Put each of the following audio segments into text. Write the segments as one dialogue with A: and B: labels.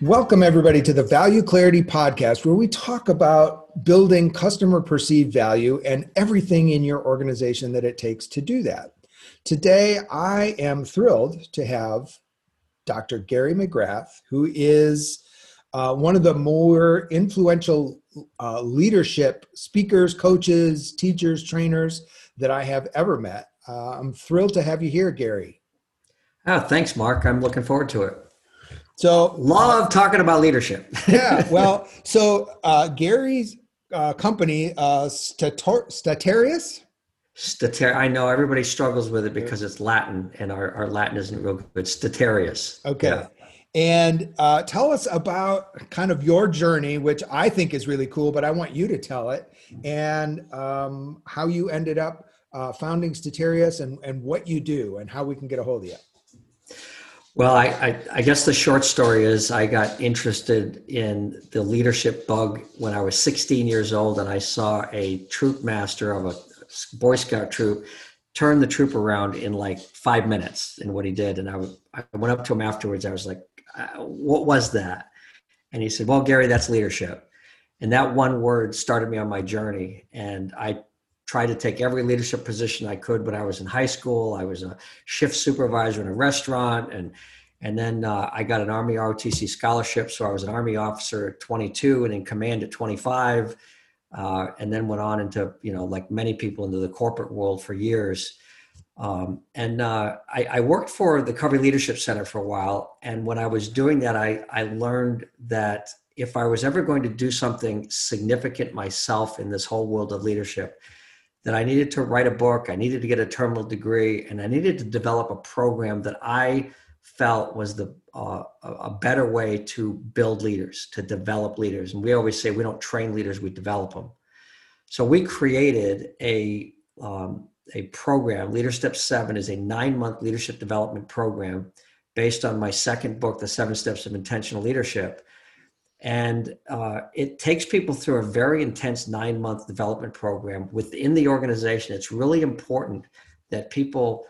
A: Welcome, everybody, to the Value Clarity Podcast, where we talk about building customer perceived value and everything in your organization that it takes to do that. Today, I am thrilled to have Dr. Gary McGrath, who is uh, one of the more influential uh, leadership speakers, coaches, teachers, trainers that I have ever met. Uh, I'm thrilled to have you here, Gary.
B: Oh, thanks, Mark. I'm looking forward to it.
A: So,
B: love talking about leadership.
A: yeah, well, so uh, Gary's uh, company, uh, Stator- Statarius.
B: Stater- I know everybody struggles with it because it's Latin, and our, our Latin isn't real good. Statarius.
A: Okay.
B: Yeah.
A: And uh, tell us about kind of your journey, which I think is really cool, but I want you to tell it, and um, how you ended up uh, founding Statarius and, and what you do and how we can get a hold of you.
B: Well, I, I, I guess the short story is I got interested in the leadership bug when I was 16 years old, and I saw a troop master of a Boy Scout troop turn the troop around in like five minutes in what he did. And I, I went up to him afterwards. I was like, uh, "What was that?" And he said, "Well, Gary, that's leadership." And that one word started me on my journey. And I tried to take every leadership position I could when I was in high school. I was a shift supervisor in a restaurant, and and then uh, I got an Army ROTC scholarship, so I was an Army officer at 22 and in command at 25, uh, and then went on into you know like many people into the corporate world for years. Um, and uh, I, I worked for the Covey Leadership Center for a while, and when I was doing that, I I learned that if I was ever going to do something significant myself in this whole world of leadership, that I needed to write a book, I needed to get a terminal degree, and I needed to develop a program that I felt was the uh, a better way to build leaders, to develop leaders. And we always say we don't train leaders, we develop them. So we created a um, a program. Leader Step Seven is a nine month leadership development program based on my second book, The Seven Steps of Intentional Leadership and uh, it takes people through a very intense nine month development program within the organization. It's really important that people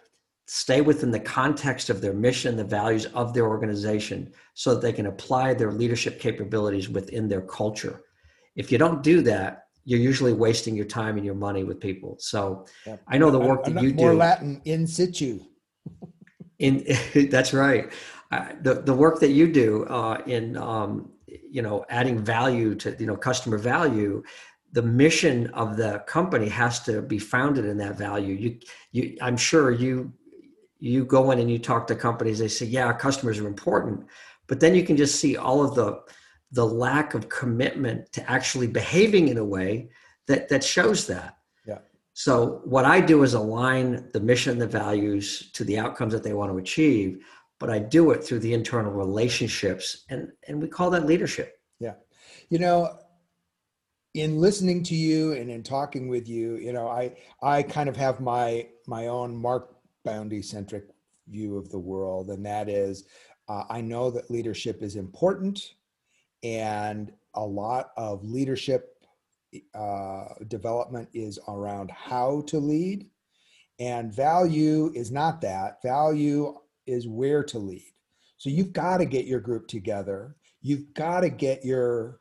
B: stay within the context of their mission the values of their organization so that they can apply their leadership capabilities within their culture. If you don't do that you're usually wasting your time and your money with people. So i know the work that you
A: more
B: do.
A: more latin in situ.
B: In that's right uh, the, the work that you do uh, in um, you know adding value to you know customer value the mission of the company has to be founded in that value. You you i'm sure you you go in and you talk to companies they say yeah customers are important. But then you can just see all of the the lack of commitment to actually behaving in a way that that shows that.
A: Yeah.
B: So what i do is align the mission the values to the outcomes that they want to achieve but I do it through the internal relationships, and and we call that leadership.
A: Yeah, you know, in listening to you and in talking with you, you know, I I kind of have my my own Mark Boundy centric view of the world, and that is, uh, I know that leadership is important, and a lot of leadership uh, development is around how to lead, and value is not that. Value is where to lead. So you've got to get your group together. You've got to get your,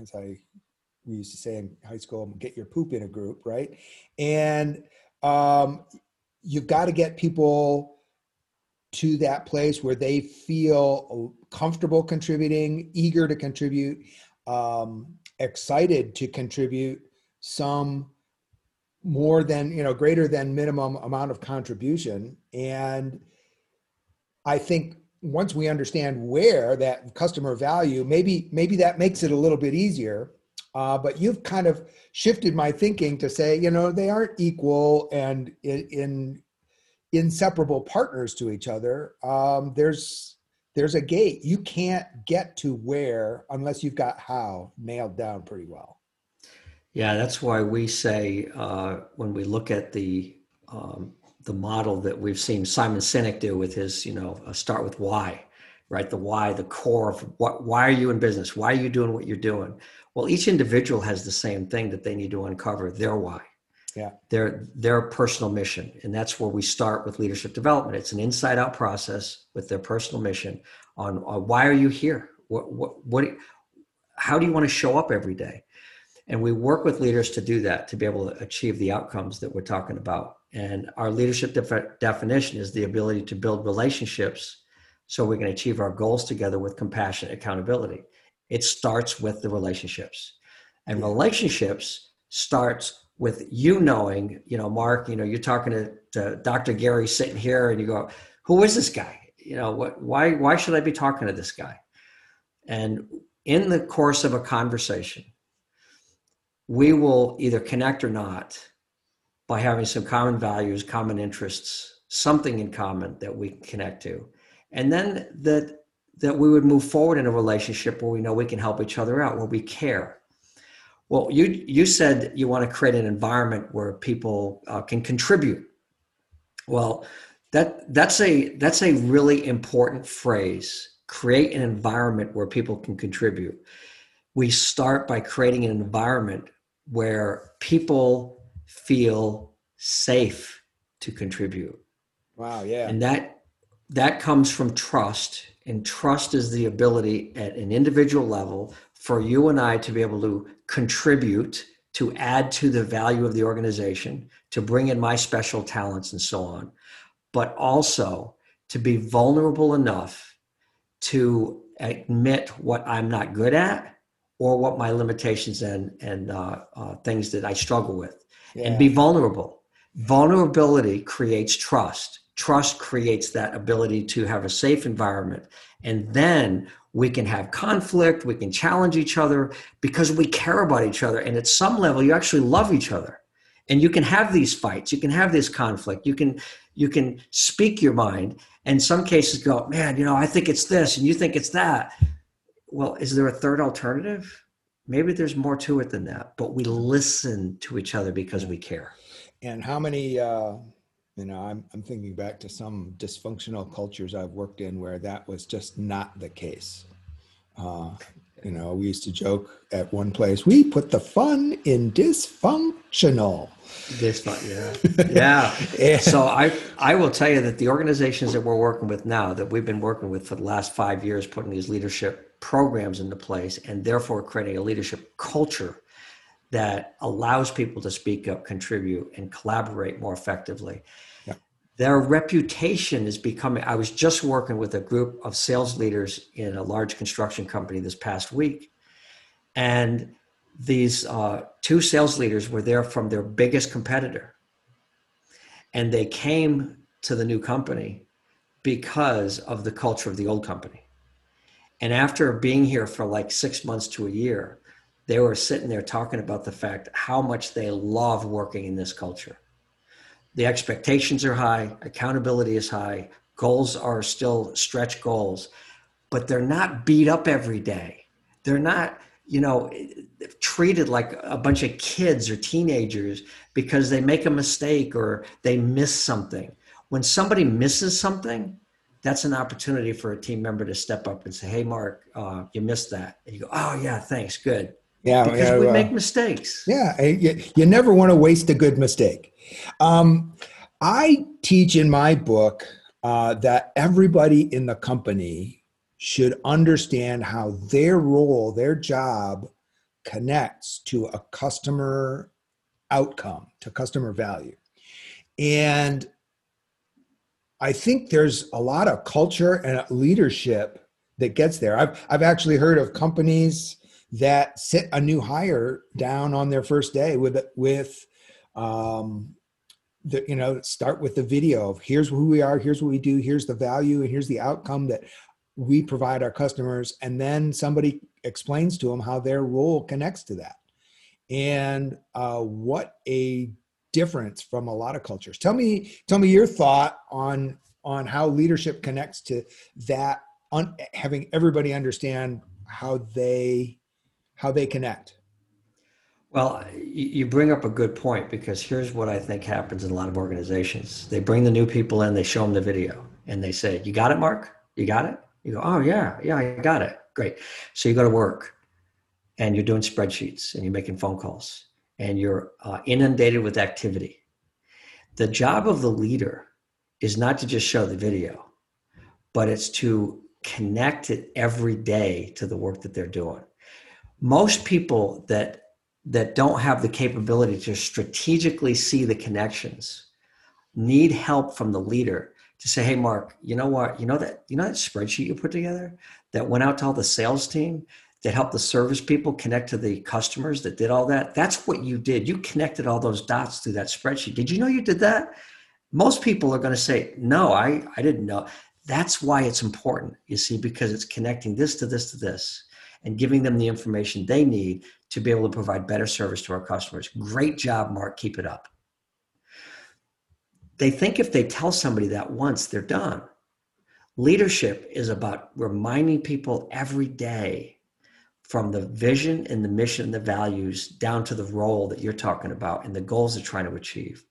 A: as I we used to say in high school, get your poop in a group, right? And um, you've got to get people to that place where they feel comfortable contributing, eager to contribute, um, excited to contribute some more than you know greater than minimum amount of contribution and I think once we understand where that customer value, maybe maybe that makes it a little bit easier. Uh, but you've kind of shifted my thinking to say, you know, they aren't equal, and in, in inseparable partners to each other, um, there's there's a gate. You can't get to where unless you've got how nailed down pretty well.
B: Yeah, that's why we say uh, when we look at the um, the model that we've seen Simon Sinek do with his, you know, start with why, right? The why, the core of what. Why are you in business? Why are you doing what you're doing? Well, each individual has the same thing that they need to uncover their why
A: yeah
B: their their personal mission and that's where we start with leadership development it's an inside out process with their personal mission on, on why are you here what what what how do you want to show up every day and we work with leaders to do that to be able to achieve the outcomes that we're talking about and our leadership def- definition is the ability to build relationships so we can achieve our goals together with compassion accountability it starts with the relationships and relationships starts with you knowing, you know, Mark, you know, you're talking to, to Dr. Gary sitting here and you go, who is this guy? You know, what, why, why should I be talking to this guy? And in the course of a conversation, we will either connect or not by having some common values, common interests, something in common that we connect to. And then that that we would move forward in a relationship where we know we can help each other out, where we care well, you you said you want to create an environment where people uh, can contribute. Well, that that's a that's a really important phrase. Create an environment where people can contribute. We start by creating an environment where people feel safe to contribute.
A: Wow, yeah.
B: And that that comes from trust, and trust is the ability at an individual level for you and I to be able to contribute, to add to the value of the organization, to bring in my special talents and so on, but also to be vulnerable enough to admit what I'm not good at or what my limitations and, and uh, uh, things that I struggle with, yeah. and be vulnerable. Vulnerability creates trust. Trust creates that ability to have a safe environment. And then we can have conflict we can challenge each other because we care about each other and at some level you actually love each other and you can have these fights you can have this conflict you can you can speak your mind and some cases go man you know i think it's this and you think it's that well is there a third alternative maybe there's more to it than that but we listen to each other because we care.
A: And how many uh you know I'm, I'm thinking back to some dysfunctional cultures i've worked in where that was just not the case. Uh, you know we used to joke at one place we put the fun in dysfunctional.
B: Dysfun, yeah. Yeah. So i i will tell you that the organizations that we're working with now that we've been working with for the last five years putting these leadership programs into place and therefore creating a leadership culture that allows people to speak up contribute and collaborate more effectively their reputation is becoming i was just working with a group of sales leaders in a large construction company this past week. And these uh, two sales leaders were there from their biggest competitor. And they came to the new company because of the culture of the old company. And after being here for like six months to a year they were sitting there talking about the fact how much they love working in this culture the expectations are high, accountability is high, goals are still stretch goals, but they're not beat up every day. They're not, you know, treated like a bunch of kids or teenagers because they make a mistake or they miss something. When somebody misses something, that's an opportunity for a team member to step up and say, "Hey, Mark, uh, you missed that." And you go, "Oh yeah, thanks, good."
A: Yeah,
B: because
A: yeah,
B: we
A: uh,
B: make mistakes.
A: Yeah, you, you never want to waste a good mistake. Um, I teach in my book uh, that everybody in the company should understand how their role, their job connects to a customer outcome, to customer value. And I think there's a lot of culture and leadership that gets there. I've, I've actually heard of companies that sit a new hire down on their first day with, with um, the, you know start with the video of here's who we are here's what we do here's the value and here's the outcome that we provide our customers and then somebody explains to them how their role connects to that and uh, what a difference from a lot of cultures. Tell me, tell me your thought on on how leadership connects to that. On having everybody understand how they how they connect.
B: Well, you bring up a good point because here's what I think happens in a lot of organizations. They bring the new people in, they show them the video, and they say, "You got it, Mark? You got it?" You go, "Oh yeah, yeah, I got it. Great." So you go to work, and you're doing spreadsheets, and you're making phone calls, and you're uh, inundated with activity. The job of the leader is not to just show the video, but it's to connect it every day to the work that they're doing. Most people that that don't have the capability to strategically see the connections need help from the leader to say, hey, Mark, you know what? You know that you know that spreadsheet you put together that went out to all the sales team that helped the service people connect to the customers that did all that. That's what you did. You connected all those dots through that spreadsheet. Did you know you did that? Most people are going to say, no, I, I didn't know. That's why it's important, you see, because it's connecting this to this to this and giving them the information they need to be able to provide better service to our customers. Great job, Mark. Keep it up. They think if they tell somebody that once, they're done. Leadership is about reminding people every day from the vision and the mission, and the values down to the role that you're talking about and the goals they're trying to achieve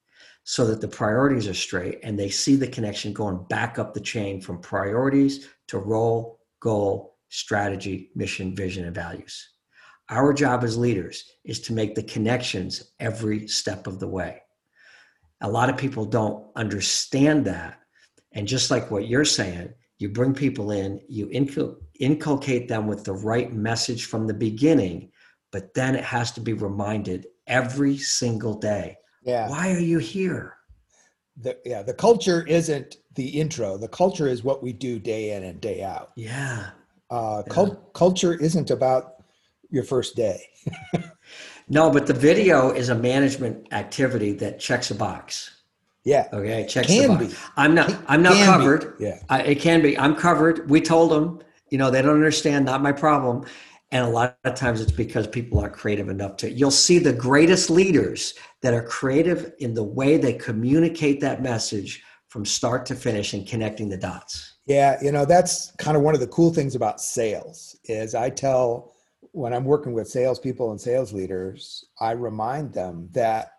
B: so that the priorities are straight and they see the connection going back up the chain from priorities to role, goal, strategy, mission, vision, and values. Our job as leaders is to make the connections every step of the way. A lot of people don't understand that. And just like what you're saying, you bring people in, you inculcate them with the right message from the beginning, but then it has to be reminded every single day.
A: Yeah.
B: Why are you here?
A: The, yeah, the culture isn't the intro. The culture is what we do day in and day out.
B: Yeah.
A: Uh, yeah. Cult, culture isn't about your first day.
B: no, but the video is a management activity that checks a box.
A: Yeah.
B: Okay. Checks can the box. Be. I'm not. I'm not covered.
A: Be. Yeah.
B: I, it can be. I'm covered. We told them. You know, they don't understand. Not my problem. And a lot of times it's because people aren't creative enough to. You'll see the greatest leaders that are creative in the way they communicate that message from start to finish and connecting the dots.
A: Yeah, you know, that's kind of one of the cool things about sales is I tell when I'm working with salespeople and sales leaders, I remind them that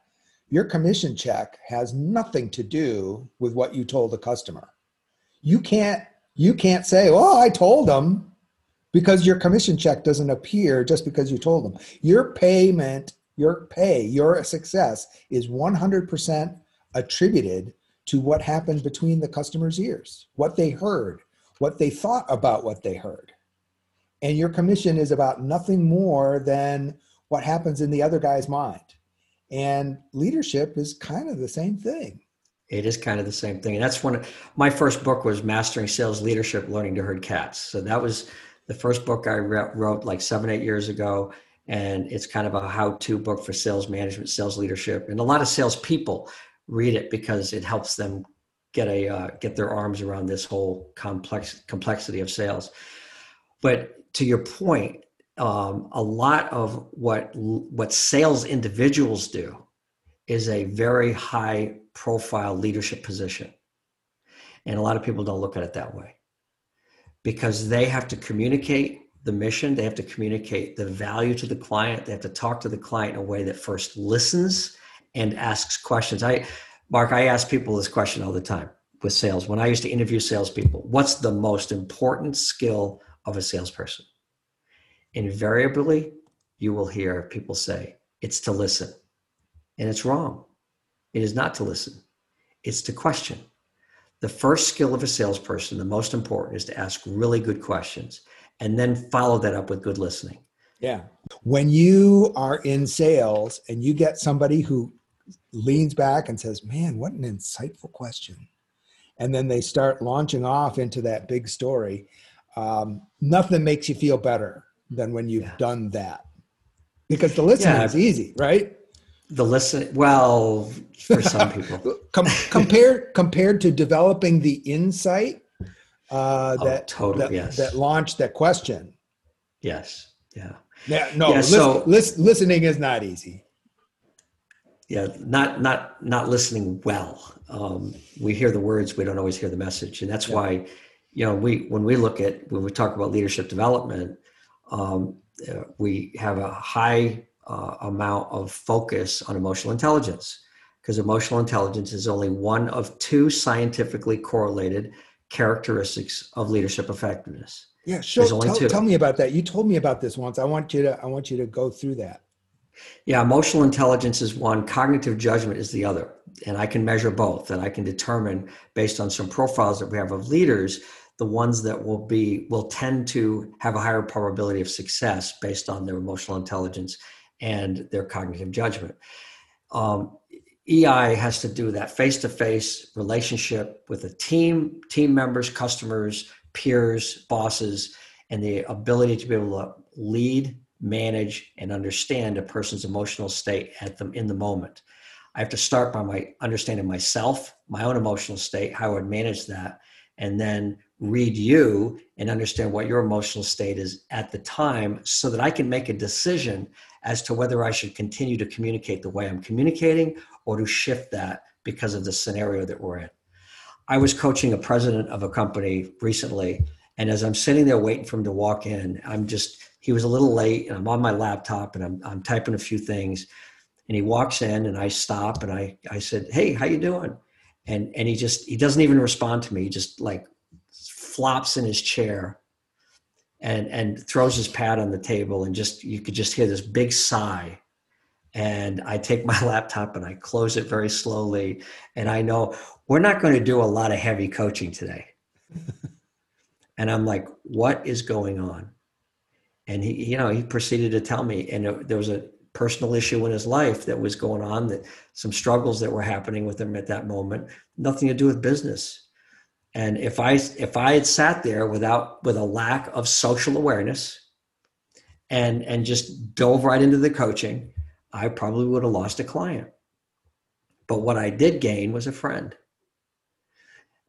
A: your commission check has nothing to do with what you told the customer. You can't you can't say, "Oh, I told them," because your commission check doesn't appear just because you told them. Your payment, your pay, your success is 100% attributed to what happened between the customer's ears, what they heard, what they thought about what they heard. And your commission is about nothing more than what happens in the other guy's mind. And leadership is kind of the same thing.
B: It is kind of the same thing. And that's one of my first book was Mastering Sales Leadership, Learning to Herd Cats. So that was the first book I wrote like seven, eight years ago. And it's kind of a how to book for sales management, sales leadership. And a lot of salespeople read it because it helps them get a uh, get their arms around this whole complex complexity of sales. But to your point, um, a lot of what what sales individuals do is a very high profile leadership position and a lot of people don't look at it that way because they have to communicate the mission they have to communicate the value to the client they have to talk to the client in a way that first listens and asks questions i mark i ask people this question all the time with sales when i used to interview salespeople what's the most important skill of a salesperson invariably you will hear people say it's to listen. And it's wrong. It is not to listen, it's to question. The first skill of a salesperson, the most important, is to ask really good questions and then follow that up with good listening.
A: Yeah. When you are in sales and you get somebody who leans back and says, Man, what an insightful question. And then they start launching off into that big story. Um, nothing makes you feel better than when you've yeah. done that because the listening yeah. is easy right
B: the listen well for some people
A: Com- compared compared to developing the insight uh, oh, that
B: totally
A: that,
B: yes.
A: that launched that question
B: yes yeah
A: yeah no yeah, so, listen, listening is not easy
B: yeah, not not not listening well. Um, we hear the words, we don't always hear the message, and that's yeah. why, you know, we when we look at when we talk about leadership development, um, uh, we have a high uh, amount of focus on emotional intelligence because emotional intelligence is only one of two scientifically correlated characteristics of leadership effectiveness.
A: Yeah, sure. Tell, tell, me about that. You told me about this once. I want you to I want you to go through that.
B: Yeah, emotional intelligence is one, cognitive judgment is the other. And I can measure both and I can determine based on some profiles that we have of leaders, the ones that will be will tend to have a higher probability of success based on their emotional intelligence and their cognitive judgment. Um, EI has to do that face-to-face relationship with a team, team members, customers, peers, bosses, and the ability to be able to lead manage and understand a person's emotional state at them in the moment. I have to start by my understanding myself, my own emotional state, how I would manage that, and then read you and understand what your emotional state is at the time so that I can make a decision as to whether I should continue to communicate the way I'm communicating or to shift that because of the scenario that we're in. I was coaching a president of a company recently, and as I'm sitting there waiting for him to walk in, I'm just he was a little late and I'm on my laptop and I'm, I'm typing a few things and he walks in and I stop and I, I said, Hey, how you doing? And, and he just, he doesn't even respond to me. He just like flops in his chair and, and throws his pad on the table and just, you could just hear this big sigh. And I take my laptop and I close it very slowly. And I know we're not going to do a lot of heavy coaching today. and I'm like, what is going on? And he you know he proceeded to tell me and it, there was a personal issue in his life that was going on that some struggles that were happening with him at that moment nothing to do with business. And if i if i had sat there without with a lack of social awareness and and just dove right into the coaching i probably would have lost a client. But what i did gain was a friend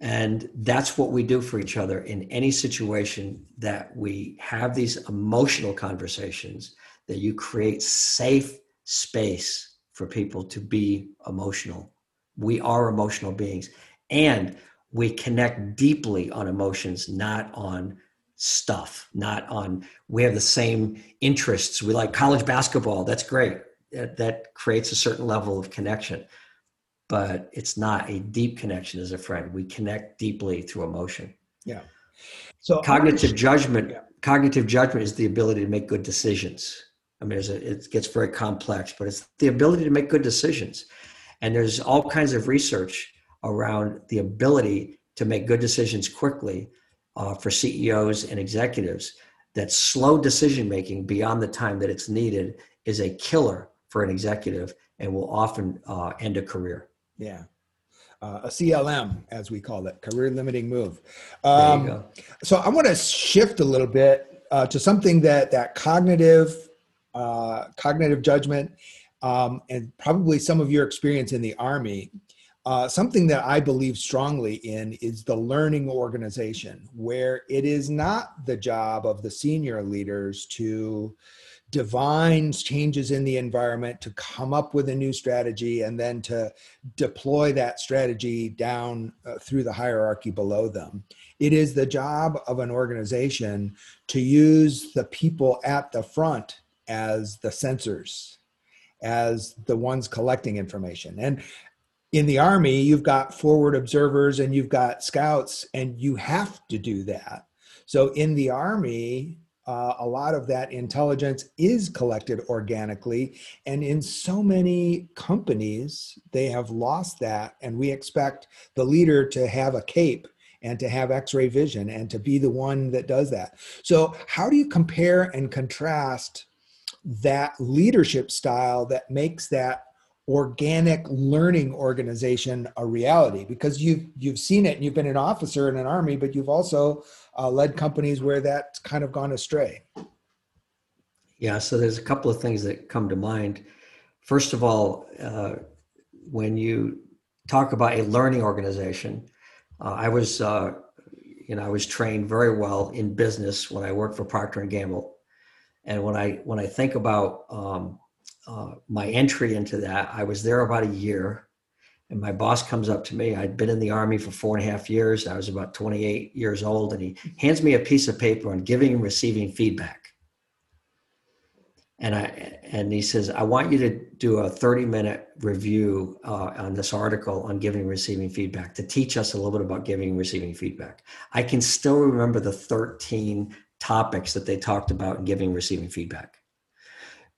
B: and that's what we do for each other in any situation that we have these emotional conversations, that you create safe space for people to be emotional. We are emotional beings. And we connect deeply on emotions, not on stuff, not on, we have the same interests. We like college basketball. That's great. That, creates a certain level of connection but it's not a deep connection as a friend. We connect deeply through emotion.
A: Yeah.
B: So cognitive judgment, yeah. cognitive judgment is the ability to make good decisions. I mean, a, it gets very complex, but it's the ability to make good decisions. And there's all kinds of research around the ability to make good decisions quickly uh, for CEOs and executives. That slow decision making beyond the time that it's needed is a killer for an executive and will often uh, end a career.
A: Yeah. Uh, a CLM, as we call it, career limiting move. Um, so I want to shift a little bit uh, to something that that cognitive, uh, cognitive judgment, um, and probably some of your experience in the army. Uh, something that I believe strongly in is the learning organization, where it is not the job of the senior leaders to divines changes in the environment to come up with a new strategy and then to deploy that strategy down uh, through the hierarchy below them. It is the job of an organization to use the people at the front as the sensors, as the ones collecting information. And in the army, you've got forward observers and you've got scouts, and you have to do that. So in the army, uh, a lot of that intelligence is collected organically. And in so many companies, they have lost that. And we expect the leader to have a cape and to have x ray vision and to be the one that does that. So, how do you compare and contrast that leadership style that makes that organic learning organization a reality because you've you've seen it and you've been an officer in an army but you've also uh, led companies where that's kind of gone astray?
B: Yeah so there's a couple of things that come to mind. First of all uh, when you talk about a learning organization uh, i was uh, you know i was trained very well in business when i worked for procter and gamble. And when i when i think about um, uh, my entry into that. I was there about a year, and my boss comes up to me. I'd been in the army for four and a half years. I was about 28 years old, and he hands me a piece of paper on giving and receiving feedback. And I and he says, I want you to do a 30 minute review uh, on this article on giving and receiving feedback to teach us a little bit about giving and receiving feedback. I can still remember the 13 topics that they talked about in giving and receiving feedback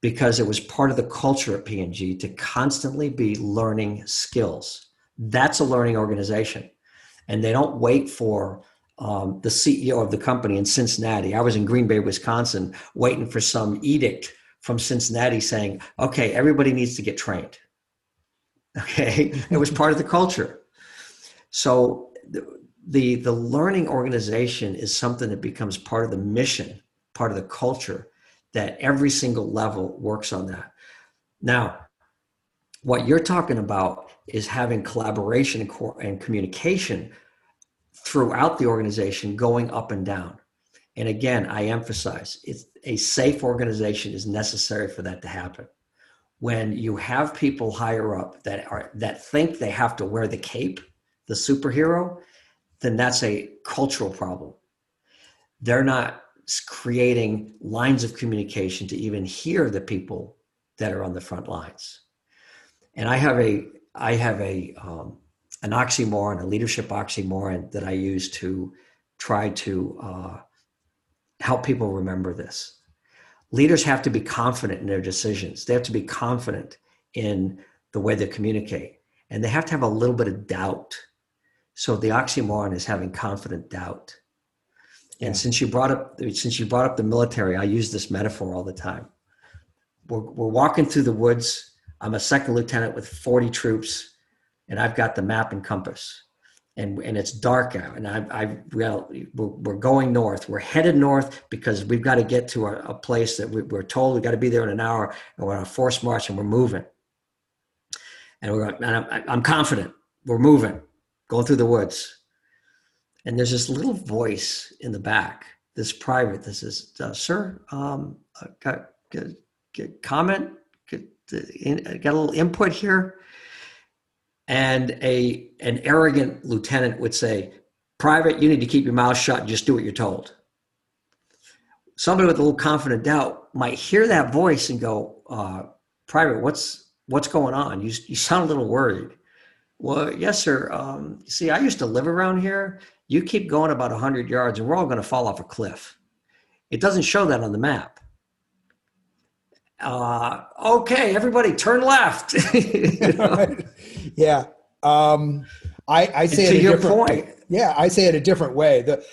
B: because it was part of the culture at P&G to constantly be learning skills. That's a learning organization. And they don't wait for um, the CEO of the company in Cincinnati. I was in Green Bay, Wisconsin, waiting for some edict from Cincinnati saying, okay, everybody needs to get trained. Okay. it was part of the culture. So the, the, the learning organization is something that becomes part of the mission, part of the culture that every single level works on that. Now, what you're talking about is having collaboration and, co- and communication throughout the organization going up and down. And again, I emphasize it's a safe organization is necessary for that to happen. When you have people higher up that are that think they have to wear the cape, the superhero, then that's a cultural problem. They're not creating lines of communication to even hear the people that are on the front lines. And I have a I have a um, an oxymoron, a leadership oxymoron that I use to try to uh, help people remember this. Leaders have to be confident in their decisions. They have to be confident in the way they communicate, and they have to have a little bit of doubt. So the oxymoron is having confident doubt. And since you brought up since you brought up the military, I use this metaphor all the time. We're, we're walking through the woods. I'm a second lieutenant with 40 troops, and I've got the map and compass, and and it's dark out, and I I well we're, we're going north. We're headed north because we've got to get to a, a place that we, are told we've got to be there in an hour, and we're on a forced march, and we're moving. And we're and I'm, I'm confident we're moving, going through the woods and there's this little voice in the back, this private this is, uh, "Sir, um, got, got, got comment, got, uh, got a little input here." And a an arrogant lieutenant would say, "Private, you need to keep your mouth shut and just do what you're told." Somebody with a little confident doubt might hear that voice and go, uh, "Private, what's what's going on? You you sound a little worried." Well, yes, sir. Um, see, I used to live around here, you keep going about 100 yards and we're all going to fall off a cliff. It doesn't show that on the map. Uh, okay, everybody turn left.
A: yeah. Um, I, I say
B: to
A: a
B: your
A: different,
B: point.
A: Yeah, I say it a different way. The,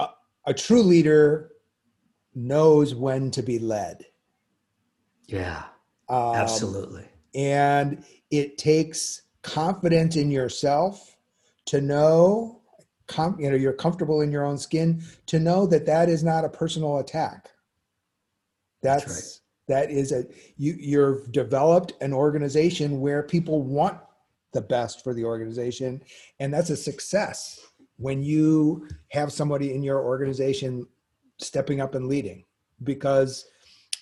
A: uh, a true leader knows when to be led.
B: Yeah,
A: um,
B: absolutely.
A: And it takes confidence in yourself to know com- you know you're comfortable in your own skin to know that that is not a personal attack that's, that's right. that is a you you've developed an organization where people want the best for the organization and that's a success when you have somebody in your organization stepping up and leading because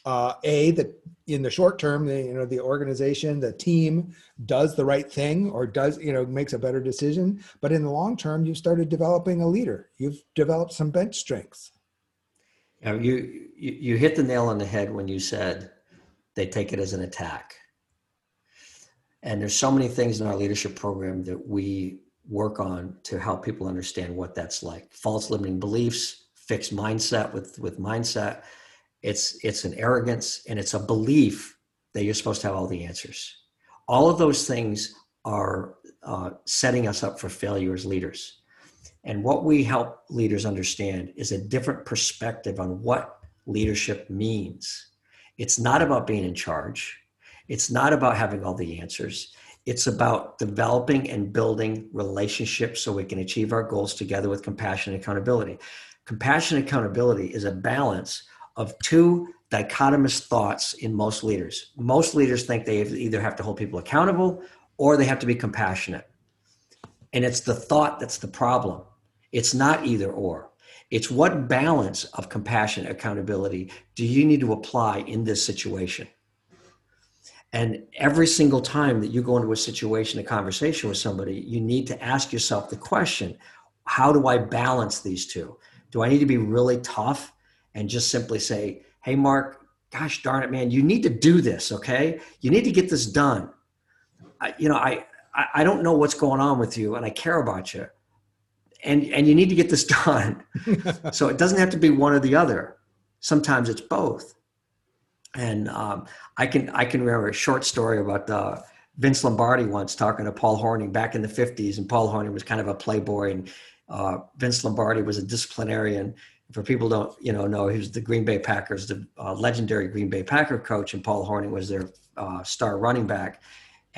A: uh, a that in the short term the, you know the organization the team does the right thing or does you know makes a better decision. But in the long term you've started developing a leader. You've developed some bench strengths.
B: You, you, you you hit the nail on the head when you said they take it as an attack. And there's so many things in our leadership program that we work on to help people understand what that's like. False limiting beliefs fixed mindset with with mindset it's it's an arrogance and it's a belief that you're supposed to have all the answers. All of those things are uh, setting us up for failure as leaders. And what we help leaders understand is a different perspective on what leadership means. It's not about being in charge. It's not about having all the answers. It's about developing and building relationships so we can achieve our goals together with compassion and accountability. Compassion and accountability is a balance of two dichotomous thoughts in most leaders. Most leaders think they either have to hold people accountable or they have to be compassionate. And it's the thought that's the problem. It's not either or. It's what balance of compassion accountability do you need to apply in this situation? And every single time that you go into a situation, a conversation with somebody, you need to ask yourself the question how do I balance these two? Do I need to be really tough and just simply say, hey, Mark, gosh darn it, man, you need to do this, okay? You need to get this done. I, you know, I, I don't know what's going on with you and I care about you. And, and you need to get this done. so it doesn't have to be one or the other. Sometimes it's both. And um, I can I can remember a short story about uh, Vince Lombardi once talking to Paul Hornung back in the 50s, and Paul Hornung was kind of a playboy, and uh, Vince Lombardi was a disciplinarian. For people don't you know know he was the Green Bay Packers, the uh, legendary Green Bay Packer coach, and Paul Hornung was their uh, star running back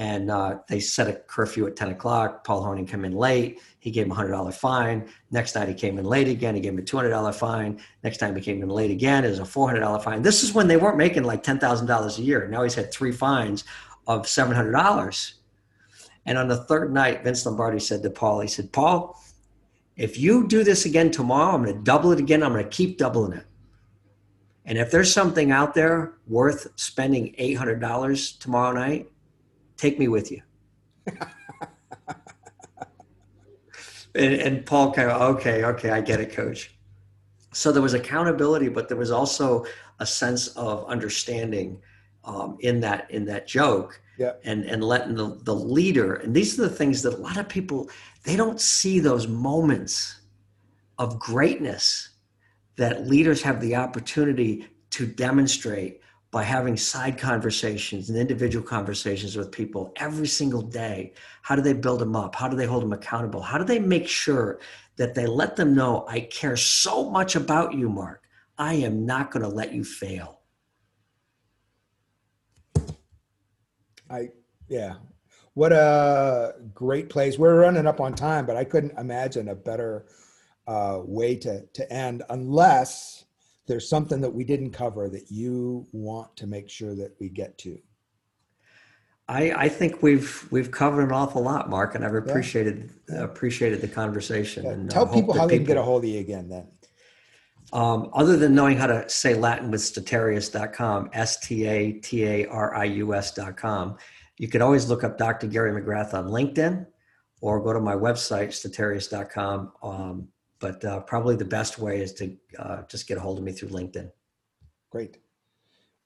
B: and uh, they set a curfew at 10 o'clock. Paul Hornung came in late. He gave him a $100 fine. Next night he came in late again. He gave him a $200 fine. Next time he came in late again. It was a $400 fine. This is when they weren't making like $10,000 a year. Now he's had three fines of $700. And on the third night, Vince Lombardi said to Paul, he said, Paul, if you do this again tomorrow, I'm going to double it again. I'm going to keep doubling it. And if there's something out there worth spending $800 tomorrow night, take me with you. and, and Paul kind of, okay, okay, I get it, coach. So there was accountability, but there was also a sense of understanding um, in that in that joke,
A: yeah.
B: and and letting the the leader. And these are the things that a lot of people they don't see those moments of greatness that leaders have the opportunity to demonstrate by having side conversations and individual conversations with people every single day. How do they build them up? How do they hold them accountable? How do they make sure that they let them know, I care so much about you, Mark. I am not going to let you fail.
A: I, yeah. What a great place. We're running up on time, but I couldn't imagine a better uh, way to, to end unless there's something that we didn't cover that you want to make sure that we get to?
B: I, I think we've we've covered an awful lot, Mark, and I've appreciated yeah. appreciated the conversation.
A: Yeah.
B: And
A: tell uh, people how they can get a hold of you again. Then,
B: um, other than knowing how to say Latin with statarius.com, S T A T A R I U S.com, you could always look up Dr. Gary McGrath on LinkedIn, or go to my website statarius.com. Um, but uh, probably the best way is to uh, just get a hold of me through LinkedIn.
A: Great.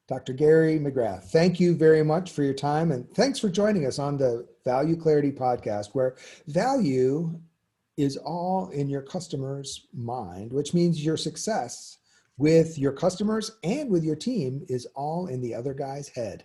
A: Dr. Gary McGrath, thank you very much for your time and thanks for joining us on the Value Clarity podcast, where value is all in your customer's mind, which means your success with your customers and with your team is all in the other guy's head.